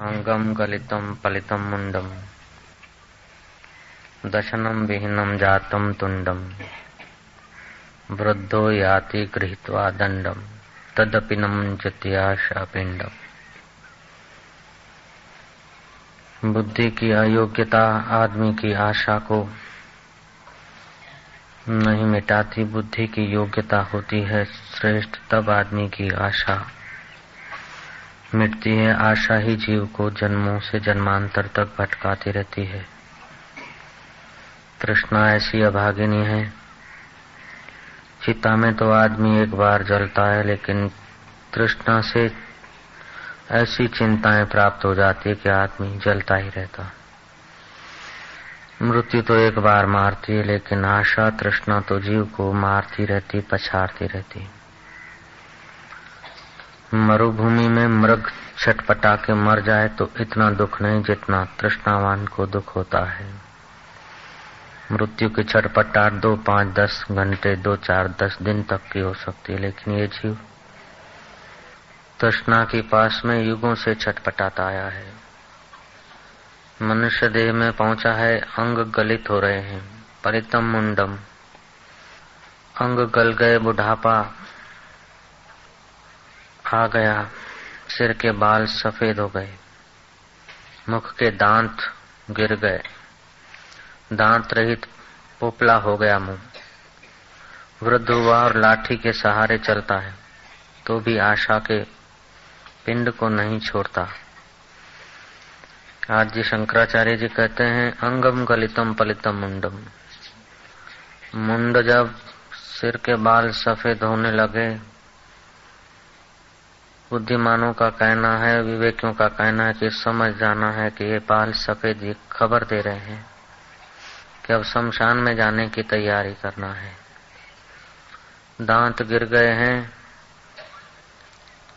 अंगम गलितम पलितम मुंडम दशनम विहीनम जातम तुंडम वृद्धो याति गृहीत्वा दंडम तदपि नमजत्याशा पिंडम बुद्धि की अयोग्यता आदमी की आशा को नहीं मिटाती बुद्धि की योग्यता होती है श्रेष्ठ तब आदमी की आशा मिटती है, आशा ही जीव को जन्मों से जन्मांतर तक भटकाती रहती है। तृष्णा ऐसी अभागिनी है। चिता में तो आदमी एक बार जलता है, लेकिन तृष्णा से ऐसी चिंताएँ प्राप्त हो जाती है कि आदमी जलता ही रहता। मृत्यु तो एक बार मारती है, लेकिन आशा तृष्णा तो जीव को मारती रहती पछाड़ती रहती। है मरुभूमि में मृग छटपटा के मर जाए तो इतना दुख नहीं जितना तृष्णावान को दुख होता है। मृत्यु की छटपटाट दो पाँच दस घंटे, दो चार दस दिन तक की हो सकती है, लेकिन ये जीव तृष्णा के पास में युगों से छटपटाता आया है। मनुष्य देह में पहुँचा है, अंग गलित हो रहे हैं, परितम मुंडम। अंग गल गए बुढ़ापा आ गया, सिर के बाल सफ़ेद हो गए, मुख के दांत गिर गए। दांत रहित पोपला हो गया मुँह। वृद्ध हुआ और लाठी के सहारे चलता है तो भी आशा के पिंड को नहीं छोड़ता। आज जी शंकराचार्य जी कहते हैं, अंगम गलितम पलितम मुंडम। मुंड जब सिर के बाल सफ़ेद होने लगे बुद्धिमानों का कहना है, विवेकियों का कहना है कि समझ जाना है कि ये बाल सफ़ेद ये खबर दे रहे हैं कि अब शमशान में जाने की तैयारी करना है। दांत गिर गए हैं।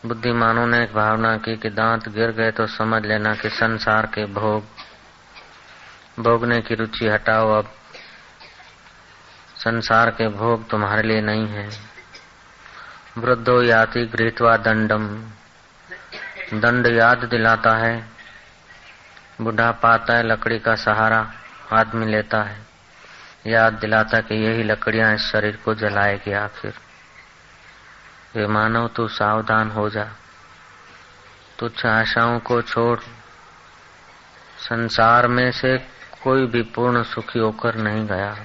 बुद्धिमानों ने एक भावना की कि दांत गिर गए तो समझ लेना कि संसार के भोग, भोगने की रुचि हटाओ अब। संसार के भोग तुम्हारे लिए नहीं है। वृद्धो याति गृहत्वा दंडम। दंड याद दिलाता है। बुढ़ा पाता है, लकड़ी का सहारा आदमी लेता है। याद दिलाता कि यही लकड़ियाँ इस शरीर को जलाएगी आखिर। वे मानव तू सावधान हो जा। तुच्छ आशाओं को छोड़। संसार में से कोई भी पूर्ण सुखी होकर नहीं गया।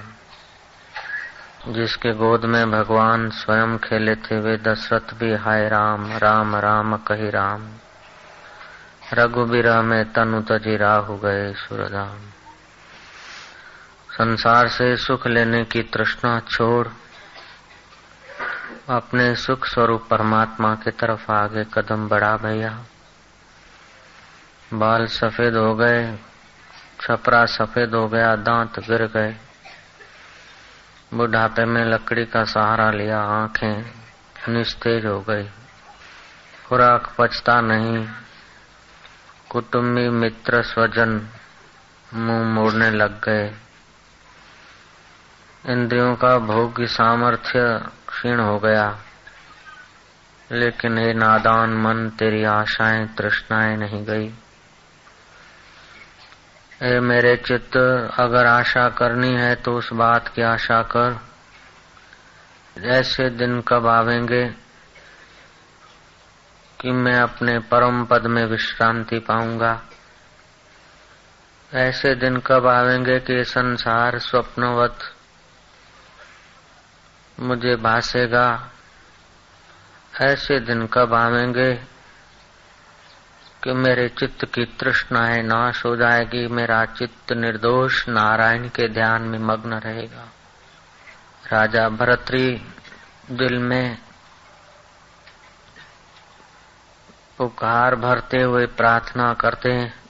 जिसके गोद में भगवान स्वयं खेले थे, वे दशरथ भी हाय राम राम राम कही राम। रघुबीरा में तनु तजी राहु गए सुरधाम। संसार से सुख लेने की तृष्णा छोड़ अपने सुख स्वरूप परमात्मा की तरफ़ आगे कदम बढ़ा भैया। बाल सफ़ेद हो गए, छपरा सफ़ेद हो गया, दांत गिर गए। बुढ़ापे में लकड़ी का सहारा लिया, आँखें निस्तेज हो गई। खुराक पचता नहीं। कुटुंबी मित्र स्वजन मुँह मोड़ने लग गए। इंद्रियों का भोग की सामर्थ्य क्षीण हो गया। लेकिन हे नादान, मन, तेरी आशाएँ, तृष्णाएँ नहीं गई। ए, मेरे चित्त, अगर आशा करनी है तो उस बात की आशा कर। ऐसे दिन कब आवेंगे कि मैं अपने परम पद में विश्रांति पाऊँगा? ऐसे दिन कब आवेंगे कि संसार स्वप्नवत मुझे भासेगा? ऐसे दिन कब आवेंगे कि मेरे चित्त की तृष्णाएँ नाश हो जाएगी, मेरा चित्त निर्दोष नारायण के ध्यान में मग्न रहेगा। राजा भरतरी दिल में पुकार भरते हुए प्रार्थना करते हैं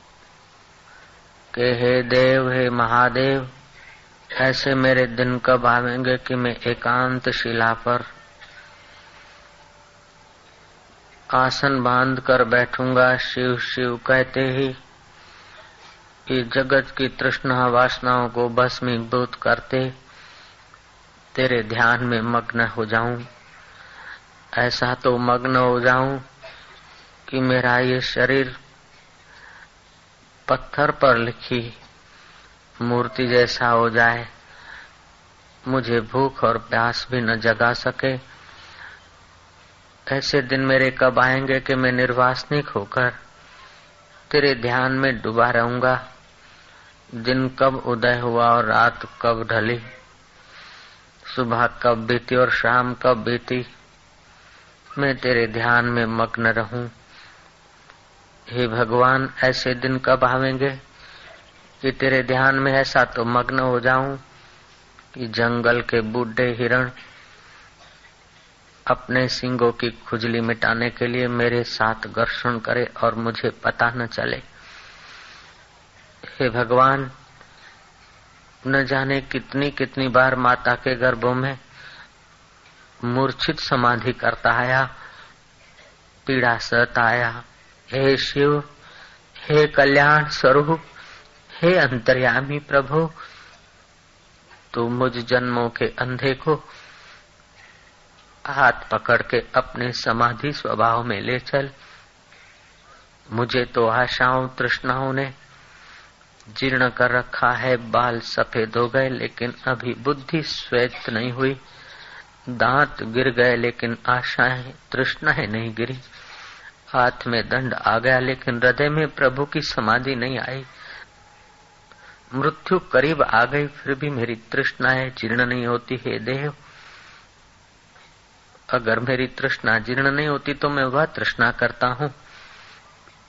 कि, हे देव, हे महादेव, ऐसे मेरे दिन कब आवेंगे कि मैं एकांत शिला पर आसन बाँध कर बैठूँगा, शिव शिव कहते ही, कि जगत की तृष्णा वासनाओं को भस्मीभूत करते, तेरे ध्यान में मग्न हो जाऊँ। ऐसा तो मग्न हो जाऊँ कि मेरा ये शरीर पत्थर पर लिखी मूर्ति जैसा हो जाए, मुझे भूख और प्यास भी न जगा सके। ऐसे दिन मेरे कब आएँगे कि मैं निर्वासनिक होकर तेरे ध्यान में डूबा रहूँगा? दिन कब उदय हुआ और रात कब ढली? सुबह कब बीती और शाम कब बीती? मैं तेरे ध्यान में मग्न रहूँ। हे भगवान, ऐसे दिन कब आवेंगे कि तेरे ध्यान में ऐसा तो मग्न हो जाऊँ कि जंगल के बूढ़े हिरण अपने सिंगों की खुजली मिटाने के लिए मेरे साथ घर्षण करे और मुझे पता न चले। हे भगवान, न जाने कितनी कितनी बार माता के गर्भों में मूर्छित समाधि करता आया, पीड़ा सताया हे शिव, हे कल्याण स्वरूप, हे अंतर्यामी प्रभु, तू मुझ जन्मों के अंधे को हाथ पकड़ के अपने समाधि स्वभाव में ले चल। मुझे तो आशाओं, तृष्णाओं ने जीर्ण कर रखा है। बाल सफ़ेद हो गए, लेकिन अभी बुद्धि श्वेत नहीं हुई। दांत गिर गए, लेकिन आशाएँ, तृष्णाएँ नहीं गिरी। हाथ में दंड आ गया, लेकिन हृदय में प्रभु की समाधि नहीं आई। मृत्यु करीब आ गई, फिर भी मेरी तृष्णाएँ जीर्ण नहीं होती। है देव अगर मेरी तृष्णा जीर्ण नहीं होती तो मैं वह तृष्णा करता हूँ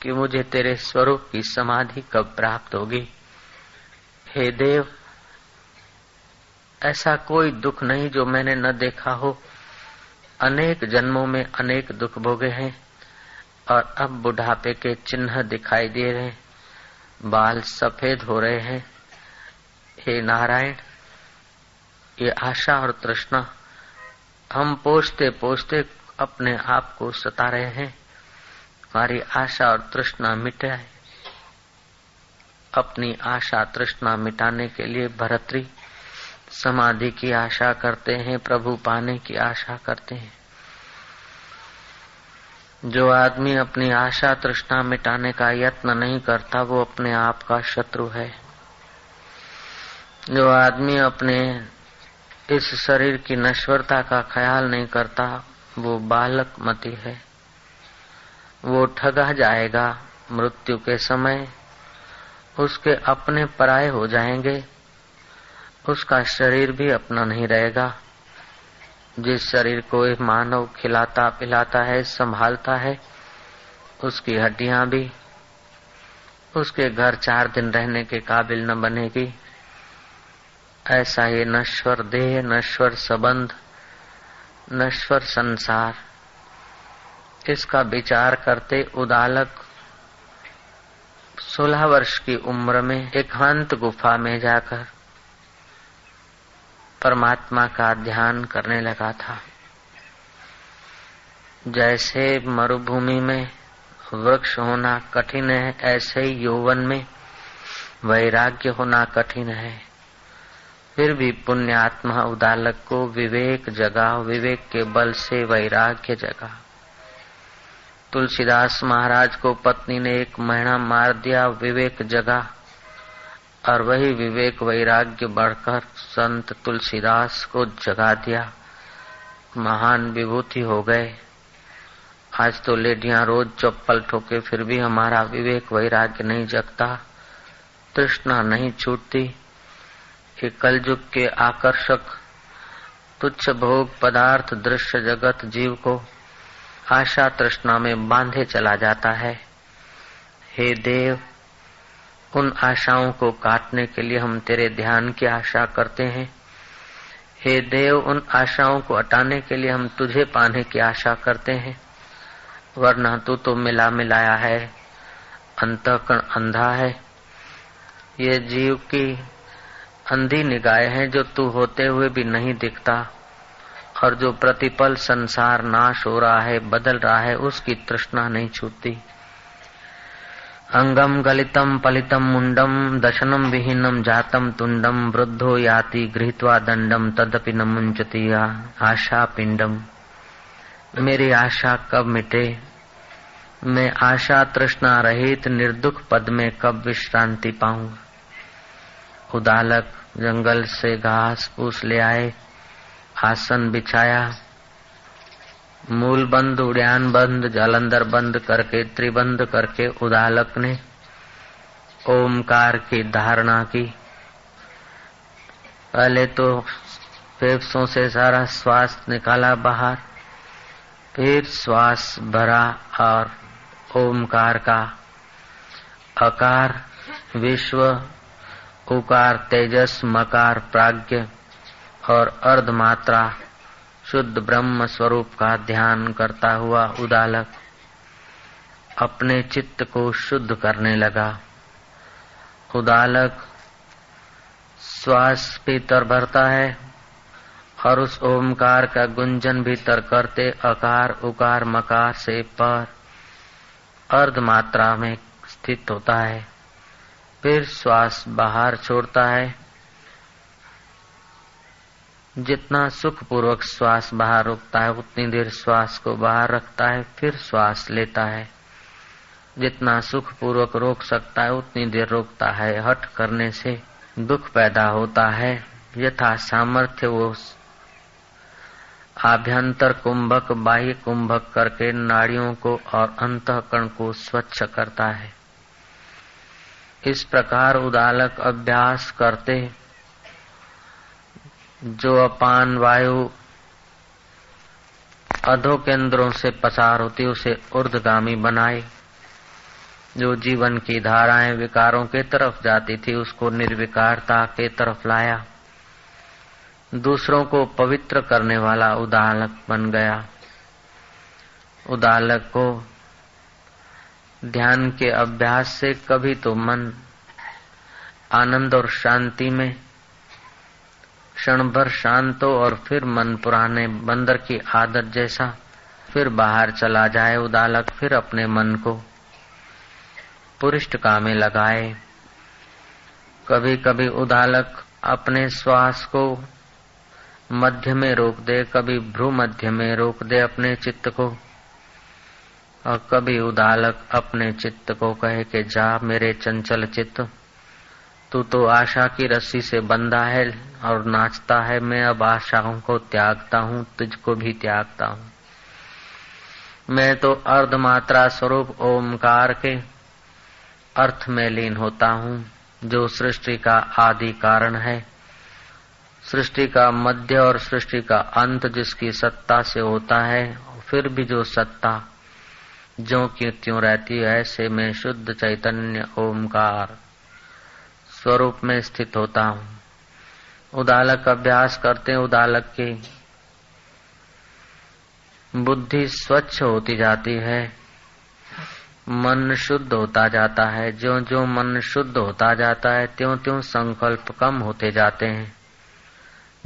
कि मुझे तेरे स्वरूप की समाधि कब प्राप्त होगी। हे देव, ऐसा कोई दुख नहीं जो मैंने न देखा हो। अनेक जन्मों में अनेक दुख भोगे हैं और अब बुढ़ापे के चिन्ह दिखाई दे रहे बाल सफ़ेद हो रहे हैं। हे नारायण, ये आशा और तृष्णा हम पोषते पोषते अपने आप को सता रहे हैं। हमारी आशा और तृष्णा मिटाए अपनी आशा तृष्णा मिटाने के लिए भरतरी समाधि की आशा करते हैं, प्रभु पाने की आशा करते हैं। जो आदमी अपनी आशा तृष्णा मिटाने का यत्न नहीं करता, वो अपने आप का शत्रु है। जो आदमी अपने इस शरीर की नश्वरता का ख्याल नहीं करता, वो बालक मती है। वो ठगा जाएगा मृत्यु के समय, उसके अपने पराये हो जाएँगे, उसका शरीर भी अपना नहीं रहेगा। जिस शरीर को एक मानव खिलाता पिलाता है, संभालता है, उसकी हड्डियाँ भी, उसके घर चार दिन रहने के काबिल न बनेगी। ऐसा ये नश्वर देह, नश्वर संबंध, नश्वर संसार। इसका विचार करते उदालक सोलह वर्ष की उम्र में एकांत गुफा में जाकर परमात्मा का ध्यान करने लगा था। जैसे मरुभूमि में वृक्ष होना कठिन है, ऐसे ही यौवन में वैराग्य होना कठिन है। फिर भी पुण्यात्मा उदालक को विवेक जगा, विवेक के बल से वैराग्य जगा। तुलसीदास महाराज को पत्नी ने एक महीना मार दिया, विवेक जगा। और वही विवेक वैराग्य बढ़कर संत तुलसीदास को जगा दिया। महान विभूति हो गए। आज तो लेडियाँ रोज चप्पल ठोके, फिर भी हमारा विवेक वैराग्य नहीं जगता। तृष्णा नहीं छूटती। कि कलयुग के आकर्षक तुच्छ भोग पदार्थ दृश्य जगत जीव को आशा तृष्णा में बांधे चला जाता है। हे देव, उन आशाओं को काटने के लिए हम तेरे ध्यान की आशा करते हैं। हे देव, उन आशाओं को हटाने के लिए हम तुझे पाने की आशा करते हैं। वरना तू तो मिला मिलाया है अंतकण अंधा है। ये जीव की अंधी निगाहें हैं जो तू होते हुए भी नहीं दिखता, और जो प्रतिपल संसार नाश हो रहा है, बदल रहा है, उसकी तृष्णा नहीं छूटती। अंगम गलितम पलितम मुंडम दशनम विहीनम जातम तुंडम वृद्धो याति गृहत्वा दंडम तदपि न मुंचती आशा पिंडम मेरी आशा कब मिटे? मैं आशा तृष्णा रहित निर्दुख पद में कब विश्रांति पाऊँगा उदालक जंगल से घास फूस ले आए, आसन बिछाया मूल बंद उड़ान बंद जलंधर बंद करके त्रिबंध करके उदालक ने ओमकार की धारणा की। पहले तो फेफड़ों से सारा श्वास निकाला बाहर, फिर श्वास भरा और ओमकार का अकार विश्व उकार तेजस, मकार, प्राज्ञ और अर्धमात्रा, शुद्ध ब्रह्म स्वरूप का ध्यान करता हुआ उदालक अपने चित्त को शुद्ध करने लगा। उदालक श्वास भीतर भरता है और उस ओमकार का गुंजन भीतर करते अकार, उकार, मकार से पर अर्ध मात्रा में स्थित होता है। फिर श्वास बाहर छोड़ता है। जितना सुख पूर्वक श्वास बाहर रुकता है, उतनी देर श्वास को बाहर रखता है, फिर श्वास लेता है। जितना सुख पूर्वक रोक सकता है, उतनी देर रोकता है। हट करने से दुख पैदा होता है। यथा सामर्थ्य वो आभ्यंतर कुंभक बाह्य कुंभक करके नाड़ियों को और अंतकरण को स्वच्छ करता है। इस प्रकार उदालक अभ्यास करते, जो अपान वायु अधो केंद्रों से पसार होती, उसे ऊर्धगामी बनाए। जो जीवन की धाराएँ विकारों के तरफ़ जाती थी, उसको निर्विकारता के तरफ़ लाया। दूसरों को पवित्र करने वाला उदालक बन गया। उदालक को ध्यान के अभ्यास से कभी तो मन आनंद और शांति में, क्षण भर शांत हो और फिर मन पुराने बंदर की आदत जैसा फिर बाहर चला जाए उदालक फिर अपने मन को पुरिष्ट में लगाए। कभी कभी उदालक अपने श्वास को मध्य में रोक दे, कभी भ्रू मध्य में रोक दे अपने चित्त को। और कभी उदालक अपने चित्त को कहे कि जा मेरे चंचल चित्त, तू तो आशा की रस्सी से बंधा है और नाचता है। मैं अब आशाओं को त्यागता हूँ, तुझको भी त्यागता हूँ। मैं तो अर्धमात्रा स्वरूप ओमकार के अर्थ में लीन होता हूँ, जो सृष्टि का आदि कारण है। सृष्टि का मध्य और सृष्टि का अंत जिसकी सत्ता से होता है, फिर भी जो सत्ता जो की त्यों रहती है, ऐसे में शुद्ध चैतन्य ओमकार स्वरूप में स्थित होता हूँ। उदालक अभ्यास करते उदालक की बुद्धि स्वच्छ होती जाती है, मन शुद्ध होता जाता है। जो जो मन शुद्ध होता जाता है त्यों त्यों संकल्प कम होते जाते हैं।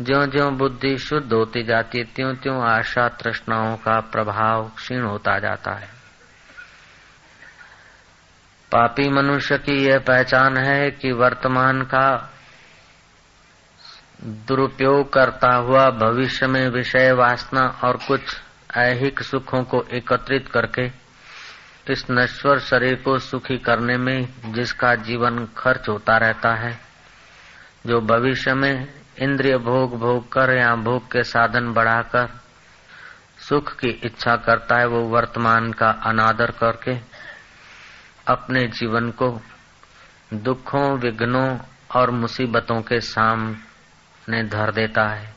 ज्यो ज्यो बुद्धि शुद्ध होती जाती है त्यों त्यों आशा तृष्णाओं का प्रभाव क्षीण होता जाता है। पापी मनुष्य की यह पहचान है कि वर्तमान का दुरुपयोग करता हुआ भविष्य में विषय वासना और कुछ ऐहिक सुखों को एकत्रित करके इस नश्वर शरीर को सुखी करने में जिसका जीवन खर्च होता रहता है, जो भविष्य में इंद्रिय भोग भोग कर या भोग के साधन बढ़ाकर सुख की इच्छा करता है, वो वर्तमान का अनादर करके अपने जीवन को दुखों, विघ्नों और मुसीबतों के सामने धर देता है।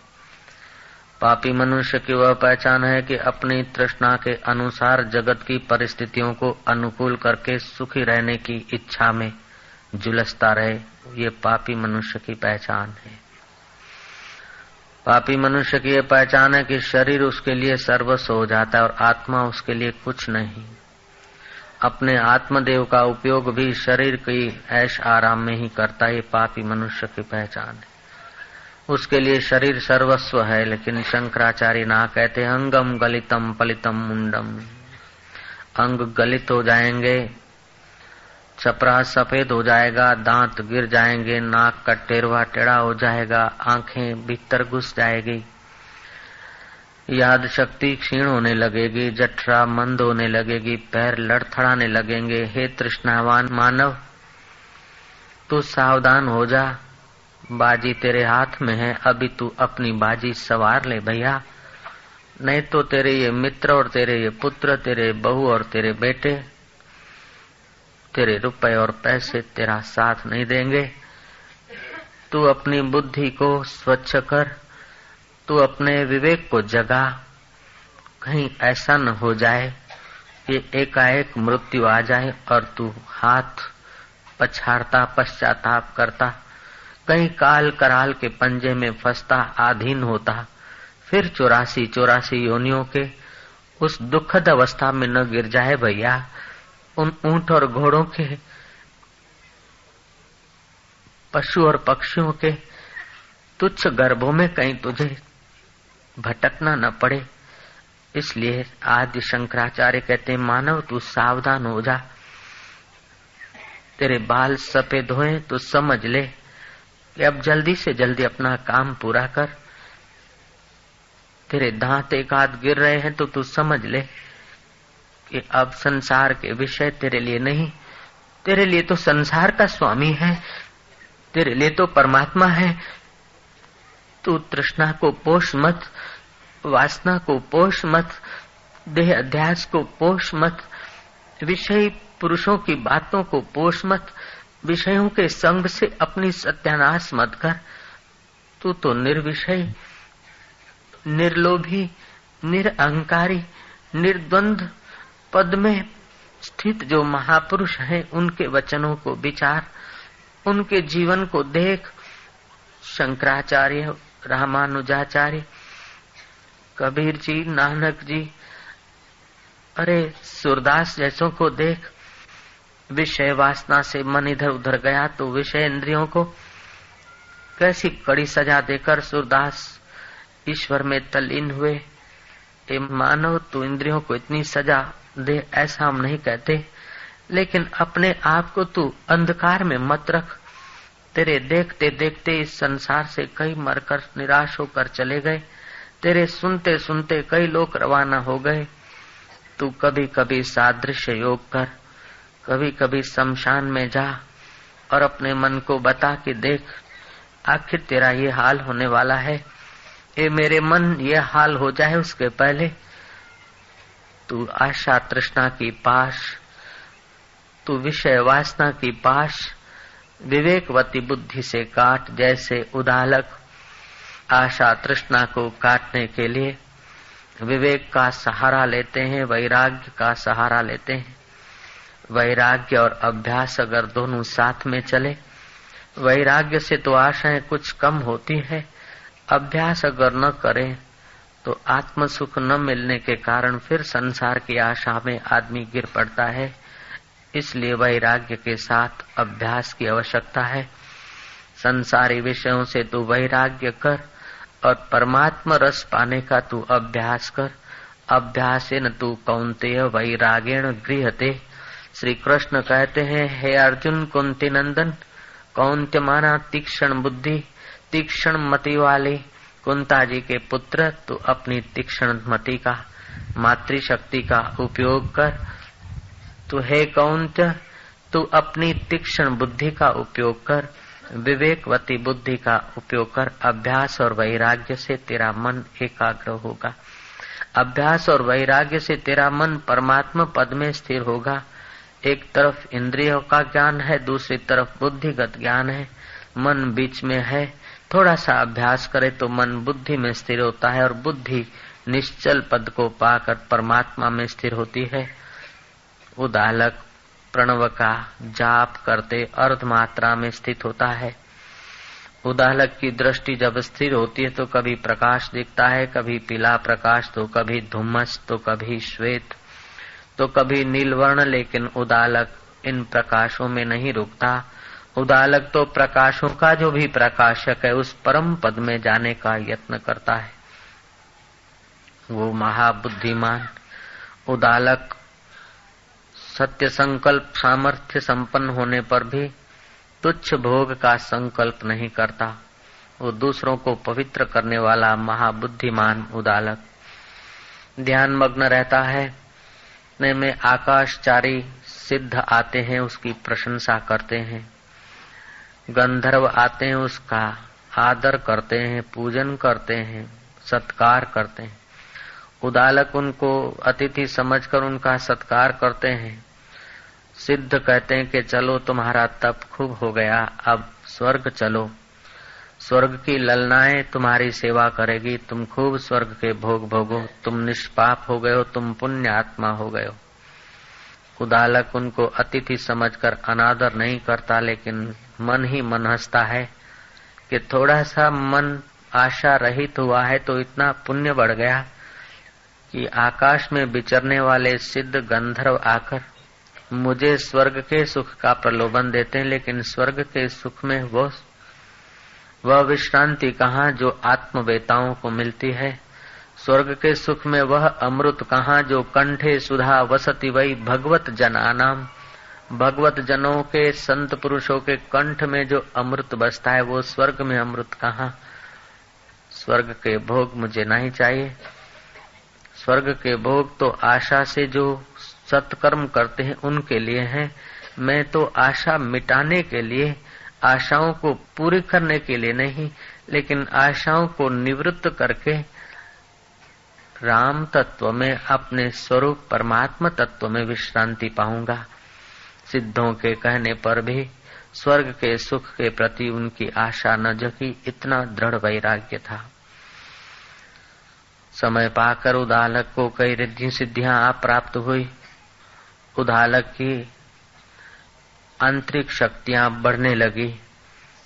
पापी मनुष्य की वह पहचान है कि अपनी तृष्णा के अनुसार जगत की परिस्थितियों को अनुकूल करके सुखी रहने की इच्छा में जुलसता रहे, ये पापी मनुष्य की पहचान है। पापी मनुष्य की यह पहचान है कि शरीर उसके लिए सर्वस्व हो जाता है और आत्मा उसके लिए कुछ नहीं। अपने आत्मदेव का उपयोग भी शरीर की ऐश आराम में ही करता है पापी मनुष्य की पहचान है। उसके लिए शरीर सर्वस्व है, लेकिन शंकराचार्य ना कहते, अंगम गलितम पलितम मुंडम। अंग गलित हो जाएँगे, चपरा सफ़ेद हो जाएगा, दांत गिर जाएँगे, नाक का टेरवा टेढ़ा हो जाएगा, आँखें भीतर घुस जाएगी। याद शक्ति क्षीण होने लगेगी, जठरा मंद होने लगेगी, पैर लड़थड़ाने लगेंगे, हे तृष्णावान मानव, तू सावधान हो जा। बाजी तेरे हाथ में है, अभी तू अपनी बाजी सवार ले भैया। नहीं तो तेरे ये मित्र और तेरे ये पुत्र, तेरे बहू और तेरे बेटे, तेरे रुपए और पैसे तेरा साथ नहीं देंगे। तू अपनी बुद्धि को स्वच्छ कर तू अपने विवेक को जगा। कहीं ऐसा न हो जाए कि एकाएक मृत्यु आ जाए और तू हाथ पछाड़ता, पश्चाताप करता। कहीं काल कराल के पंजे में फंसता, आधीन होता। फिर चौरासी चौरासी योनियों के उस दुखद अवस्था में न गिर जाए भैया। उन ऊँट और घोड़ों के, पशु और पक्षियों के तुच्छ गर्भों में कहीं तुझे भटकना न पड़े। इसलिए आदि शंकराचार्य कहते मानव तू सावधान हो जा। तेरे बाल सफ़ेद हुए तो समझ ले कि अब जल्दी से जल्दी अपना काम पूरा कर। तेरे दांत एक हाथ गिर रहे हैं तो तू समझ ले कि अब संसार के विषय तेरे लिए नहीं। तेरे लिए तो संसार का स्वामी है। तेरे लिए तो परमात्मा है। तू तृष्णा को पोष मत, वासना को पोष मत, देह अध्यास को पोष मत, विषय पुरुषों की बातों को पोष मत, विषयों के संग से अपनी सत्यानाश मत कर। तू तो निर्विषय, निर्लोभी, निरअहकारी, निर्द्वंद, पद में स्थित जो महापुरुष हैं, उनके वचनों को विचार, उनके जीवन को देख। शंकराचार्य रामानुजाचार्य कबीर जी नानक जी, अरे सूरदास जैसों को देख, विषय वासना से मन इधर उधर गया तो विषय इंद्रियों को, कैसी कड़ी सजा देकर सूरदास ईश्वर में तल्लीन हुए। ए मानव, तू इंद्रियों को इतनी सजा दे ऐसा हम नहीं कहते, लेकिन अपने आप को तू अंधकार में मत रख। तेरे देखते देखते इस संसार से कई मरकर निराश होकर चले गए। तेरे सुनते सुनते कई लोग रवाना हो गए। तू कभी कभी सादृश्य योग कर कभी कभी शमशान में जा और अपने मन को बता कि देख, आखिर तेरा ये हाल होने वाला है। ये मेरे मन, ये हाल हो जाए उसके पहले। तू आशा तृष्णा की पाश, तू विषय वासना की पाश विवेकवती बुद्धि से काट, जैसे उदालक आशा तृष्णा को काटने के लिए विवेक का सहारा लेते हैं, वैराग्य का सहारा लेते हैं। वैराग्य और अभ्यास अगर दोनों साथ में चले, वैराग्य से तो आशाएँ कुछ कम होती है। अभ्यास अगर न करें तो आत्म सुख न मिलने के कारण फिर संसार की आशा में आदमी गिर पड़ता है। इसलिए वैराग्य के साथ अभ्यास की आवश्यकता है। संसारी विषयों से तू वैराग्य कर और परमात्मा रस पाने का तू अभ्यास कर। अभ्यास न तू कौनते वैरागेण गृहते। श्री कृष्ण कहते हैं, हे अर्जुन कुंती नंदन कौंत्य माना तीक्षण बुद्धि, तीक्षण मति वाले कुंता जी के पुत्र, तू अपनी तीक्षण मति का, मातृशक्ति का उपयोग कर तू हे कौंत्य तू अपनी तीक्षण बुद्धि का उपयोग कर, विवेकवती बुद्धि का उपयोग कर, अभ्यास और वैराग्य से तेरा मन एकाग्र होगा। अभ्यास और वैराग्य से तेरा मन परमात्मा पद में स्थिर होगा। एक तरफ़ इंद्रियों का ज्ञान है, दूसरी तरफ़ बुद्धिगत ज्ञान है। मन बीच में है। थोड़ा सा अभ्यास करे तो मन बुद्धि में स्थिर होता है और बुद्धि निश्चल पद को पाकर परमात्मा में स्थिर होती है। उदालक प्रणव का जाप करते अर्ध मात्रा में स्थित होता है। उदालक की दृष्टि जब स्थिर होती है तो कभी प्रकाश दिखता है, कभी पीला प्रकाश तो कभी धुम्मस तो कभी श्वेत तो कभी नीलवर्ण, लेकिन उदालक इन प्रकाशों में नहीं रुकता। उदालक तो प्रकाशों का जो भी प्रकाशक है, उस परम पद में जाने का यत्न करता है। वो महाबुद्धिमान उदालक सत्य संकल्प सामर्थ्य संपन्न होने पर भी तुच्छ भोग का संकल्प नहीं करता। वो दूसरों को पवित्र करने वाला महाबुद्धिमान उदालक। ध्यान मग्न रहता है। में आकाशचारी सिद्ध आते हैं, उसकी प्रशंसा करते हैं। गंधर्व आते हैं, उसका आदर करते हैं, पूजन करते हैं, सत्कार करते हैं। उदालक उनको अतिथि समझकर उनका सत्कार करते हैं। सिद्ध कहते हैं कि चलो तुम्हारा तप खूब हो गया, अब स्वर्ग चलो। स्वर्ग की ललनाएँ तुम्हारी सेवा करेगी, तुम खूब स्वर्ग के भोग भोगो, तुम निष्पाप हो हो, तुम पुण्य आत्मा हो गए हो। उदालक उनको अतिथि समझकर अनादर नहीं करता, लेकिन मन ही मन हंसता है कि थोड़ा सा मन आशा रहित हुआ है तो इतना पुण्य बढ़ गया कि आकाश में विचरने वाले सिद्ध गंधर्व आकर मुझे स्वर्ग के सुख का प्रलोभन देते हैं, लेकिन स्वर्ग के सुख में वो, वह विश्रांति कहाँ जो आत्मवेताओं को मिलती है? स्वर्ग के सुख में वह अमृत कहाँ जो कंठे सुधा वसती वही भगवत जनानाम? भगवत जनों के, संत पुरुषों के कंठ में जो अमृत बसता है, वो स्वर्ग में अमृत कहाँ? स्वर्ग के भोग मुझे नहीं चाहिए। स्वर्ग के भोग तो आशा से जो सत्कर्म करते हैं, उनके लिए है। मैं तो आशा मिटाने के लिए, आशाओं को पूरी करने के लिए नहीं, लेकिन आशाओं को निवृत्त करके राम तत्व में, अपने स्वरूप परमात्मा तत्व में विश्रांति पाऊँगा। सिद्धों के कहने पर भी, स्वर्ग के सुख के प्रति उनकी आशा न जगी, इतना दृढ़ वैराग्य था। समय पाकर उदालक को कई रिद्धि सिद्धियाँ आप प्राप्त हुई। उदालक की आंतरिक शक्तियाँ बढ़ने लगी।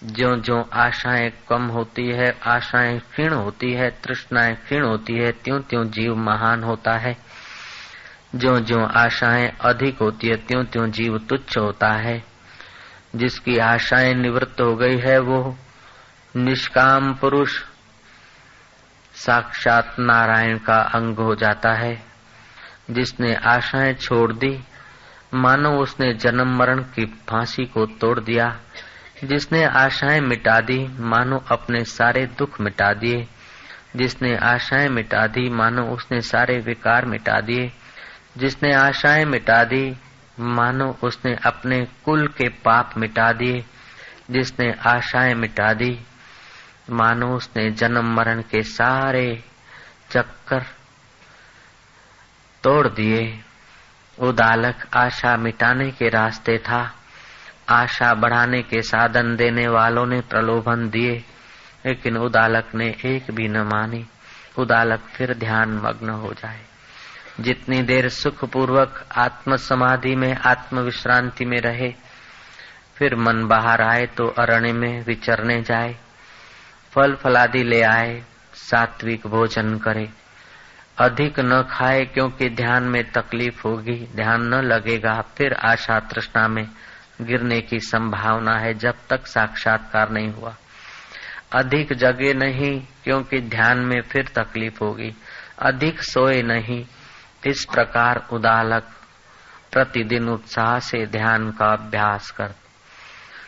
जो जो आशाएँ कम होती है, आशाएँ क्षीण होती है, तृष्णाएँ क्षीण होती है त्यों त्यों जीव महान होता है। जो जो आशाएँ अधिक होती है त्यों त्यों जीव तुच्छ होता है। जिसकी आशाएँ निवृत्त हो गई है, वो निष्काम पुरुष, साक्षात नारायण का अंग हो जाता है। जिसने आशाएँ छोड़ दी मानो उसने जन्म मरण की फांसी को तोड़ दिया। जिसने आशाएँ मिटा दी, मानो अपने सारे दुख मिटा दिए। जिसने आशाएँ मिटा दी, मानो उसने सारे विकार मिटा दिए। जिसने आशाएँ मिटा दी, मानो उसने अपने कुल के पाप मिटा दिए। जिसने आशाएँ मिटा दी, मानो उसने जन्म मरण के सारे चक्कर तोड़ दिए। उदालक आशा मिटाने के रास्ते था। आशा बढ़ाने के साधन देने वालों ने प्रलोभन दिए, लेकिन उदालक ने एक भी न मानी। उदालक फिर ध्यान मग्न हो जाए। जितनी देर सुख पूर्वक आत्म समाधि में आत्म विश्रांति में रहे, फिर मन बाहर आए तो अरण्य में विचरने जाए, फल फलादि ले आए, सात्विक भोजन करे। अधिक न खाए क्योंकि ध्यान में तकलीफ़ होगी, ध्यान न लगेगा, फिर आशा तृष्णा में गिरने की संभावना है जब तक साक्षात्कार नहीं हुआ। अधिक जगे नहीं क्योंकि ध्यान में फिर तकलीफ़ होगी। अधिक सोए नहीं, इस प्रकार उदालक प्रतिदिन उत्साह से ध्यान का अभ्यास कर।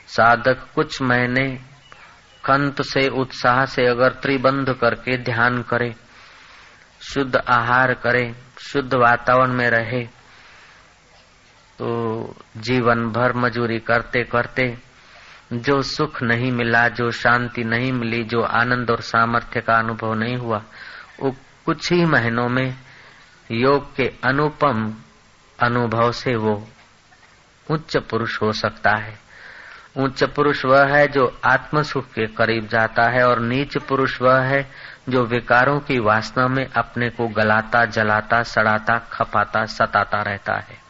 साधक, कुछ महीने कंत से उत्साह से अगर त्रिबंध करके ध्यान करे शुद्ध आहार करे, शुद्ध वातावरण में रहे। तो जीवन भर मजूरी करते करते, जो सुख नहीं मिला, जो शांति नहीं मिली, जो आनंद और सामर्थ्य का अनुभव नहीं हुआ, वो कुछ ही महीनों में योग के अनुपम अनुभव से वो उच्च पुरुष हो सकता है। उच्च पुरुष वह है जो आत्म सुख के करीब जाता है और नीच पुरुष वह है जो विकारों की वासना में अपने को गलाता, जलाता, सड़ाता, खपाता, सताता रहता है।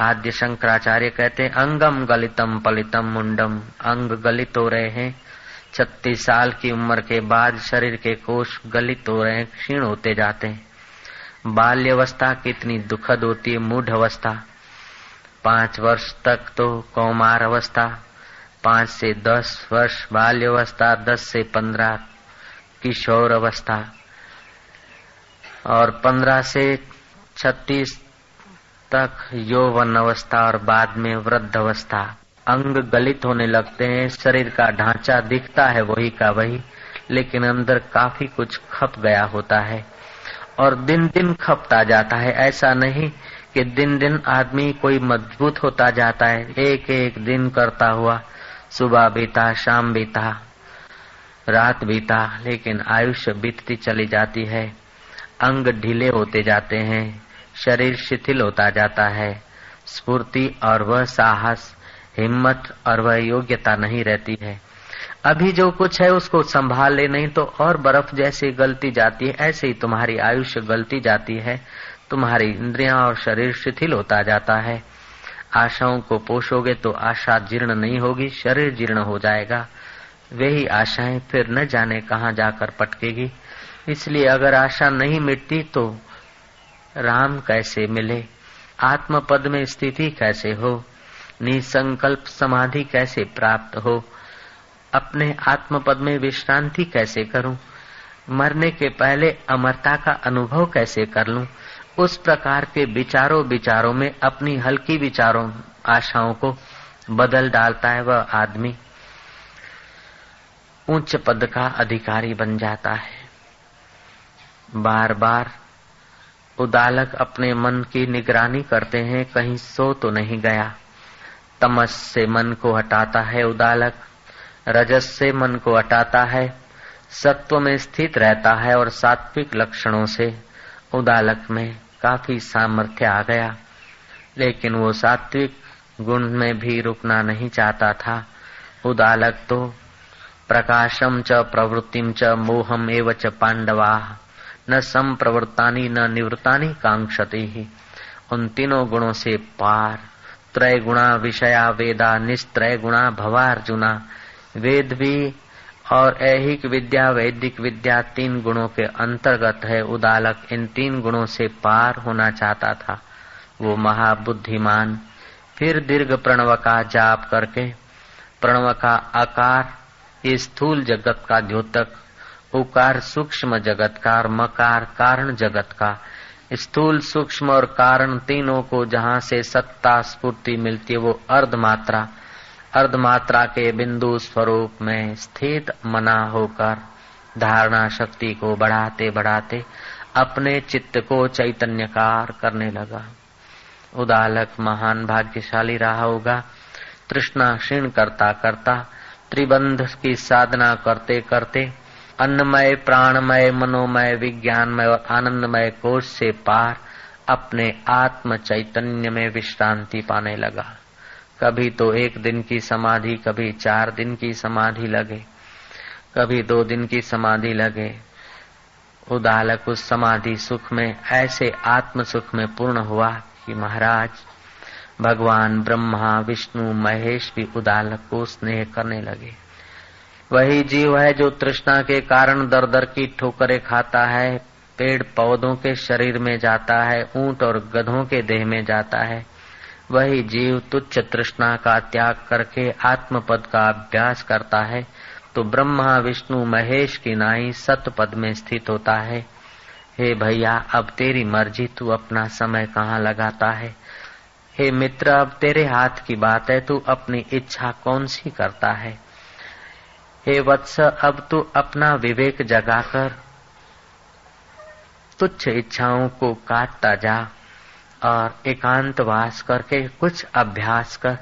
आद्य शंकराचार्य कहते हैं, अंगम गलितम पलितम मुंडम, अंग गलित हो रहे हैं। छत्तीस साल की उम्र के बाद शरीर के कोष गलित हो रहे हैं, क्षीण होते जाते हैं। बाल्यवस्था कितनी दुखद होती है, मूढ़ अवस्था। पाँच वर्ष तक तो कौमार अवस्था, पाँच से दस वर्ष बाल्यवस्था, दस से पंद्रह किशोर अवस्था और पंद्रह से छत्तीस तक यौवन अवस्था और बाद में वृद्ध अवस्था अंग गलित होने लगते हैं, शरीर का ढांचा दिखता है वही का वही, लेकिन अंदर काफ़ी कुछ खप गया होता है। और दिन दिन खपता जाता है, ऐसा नहीं कि दिन दिन आदमी कोई मज़बूत होता जाता है एक एक दिन करता हुआ, सुबह बीता, शाम बीता। रात बीता, लेकिन आयुष्य बीतती चली जाती है। अंग ढीले होते जाते हैं, शरीर शिथिल होता जाता है। स्फूर्ति और वह साहस, हिम्मत और वह योग्यता नहीं रहती है। अभी जो कुछ है उसको संभाल ले नहीं तो और बर्फ़ जैसे गलती जाती है, ऐसे ही तुम्हारी आयुष्य गलती जाती है। तुम्हारी इंद्रियाँ और शरीर शिथिल होता जाता है। आशाओं को पोषोगे तो आशा जीर्ण नहीं होगी, शरीर जीर्ण हो जाएगा। वही आशाएँ फिर न जाने कहाँ जाकर पटकेगी। इसलिए अगर आशा नहीं मिटती तो राम कैसे मिले? आत्म पद में स्थिति कैसे हो? निसंकल्प समाधि कैसे प्राप्त हो? अपने आत्म पद में विश्रांति कैसे करूँ? मरने के पहले अमरता का अनुभव कैसे कर लूँ? उस प्रकार के विचारों विचारों में अपनी हल्की विचारों, आशाओं को बदल डालता है वह आदमी। उच्च पद का अधिकारी बन जाता है। बार बार उदालक अपने मन की निगरानी करते हैं, कहीं सो तो नहीं गया। तमस से मन को हटाता है उदालक, रजस से मन को हटाता है, सत्व में स्थित रहता है और सात्विक लक्षणों से उदालक में काफ़ी सामर्थ्य आ गया। लेकिन वो सात्विक गुण में भी रुकना नहीं चाहता था। उदालक तो प्रकाशम च प्रवृत्तिम च मोहम एव च पांडवा न संप्रवृत्तानी, न निवृत्तानी कांक्षते ही उन तीनों गुणों से पार। त्रय गुणा विषया वेदा निस्त्रय गुणा भवार्जुना। वेद भी और ऐहिक विद्या, वैदिक विद्या तीन गुणों के अंतर्गत है। उदालक इन तीन गुणों से पार होना चाहता था। वो महाबुद्धिमान। फिर दीर्घ प्रणव का जाप करके प्रणव का आकार स्थूल जगत का द्योतक, उकार सूक्ष्म जगत का और मकार कारण जगत का। स्थूल सूक्ष्म और कारण तीनों को जहाँ से सत्ता स्फूर्ति मिलती है, वो अर्ध मात्रा अर्ध मात्रा के बिंदु स्वरूप में स्थित मना होकर धारणा शक्ति को बढ़ाते बढ़ाते अपने चित्त को चैतन्यकार करने लगा। उदालक, महान, भाग्यशाली रहा होगा। तृष्णा क्षीण करता करता त्रिबंध की साधना करते करते अन्नमय, प्राणमय, मनोमय, विज्ञानमय और आनंदमय कोष से पार अपने आत्म चैतन्य में विश्रांति पाने लगा। कभी तो एक दिन की समाधि, कभी चार दिन की समाधि लगे, कभी दो दिन की समाधि लगे। उदालक उस समाधि सुख में, ऐसे आत्म सुख में पूर्ण हुआ कि महाराज भगवान ब्रह्मा, विष्णु, महेश भी उदालक को स्नेह करने लगे। वही जीव है जो तृष्णा के कारण दर दर की ठोकरें खाता है, पेड़ पौधों के शरीर में जाता है, ऊँट और गधों के देह में जाता है। वही जीव तुच्छ तृष्णा का त्याग करके आत्म पद का अभ्यास करता है तो ब्रह्मा, विष्णु, महेश की नाई सत पद में स्थित होता है। हे भैया, अब तेरी मर्ज़ी, तू अपना समय कहाँ लगाता है? हे मित्र, अब तेरे हाथ की बात है, तू अपनी इच्छा कौन सी करता है? हे वत्स, अब तू अपना विवेक जगाकर तुच्छ इच्छाओं को काटता जा और एकांतवास करके कुछ अभ्यास कर।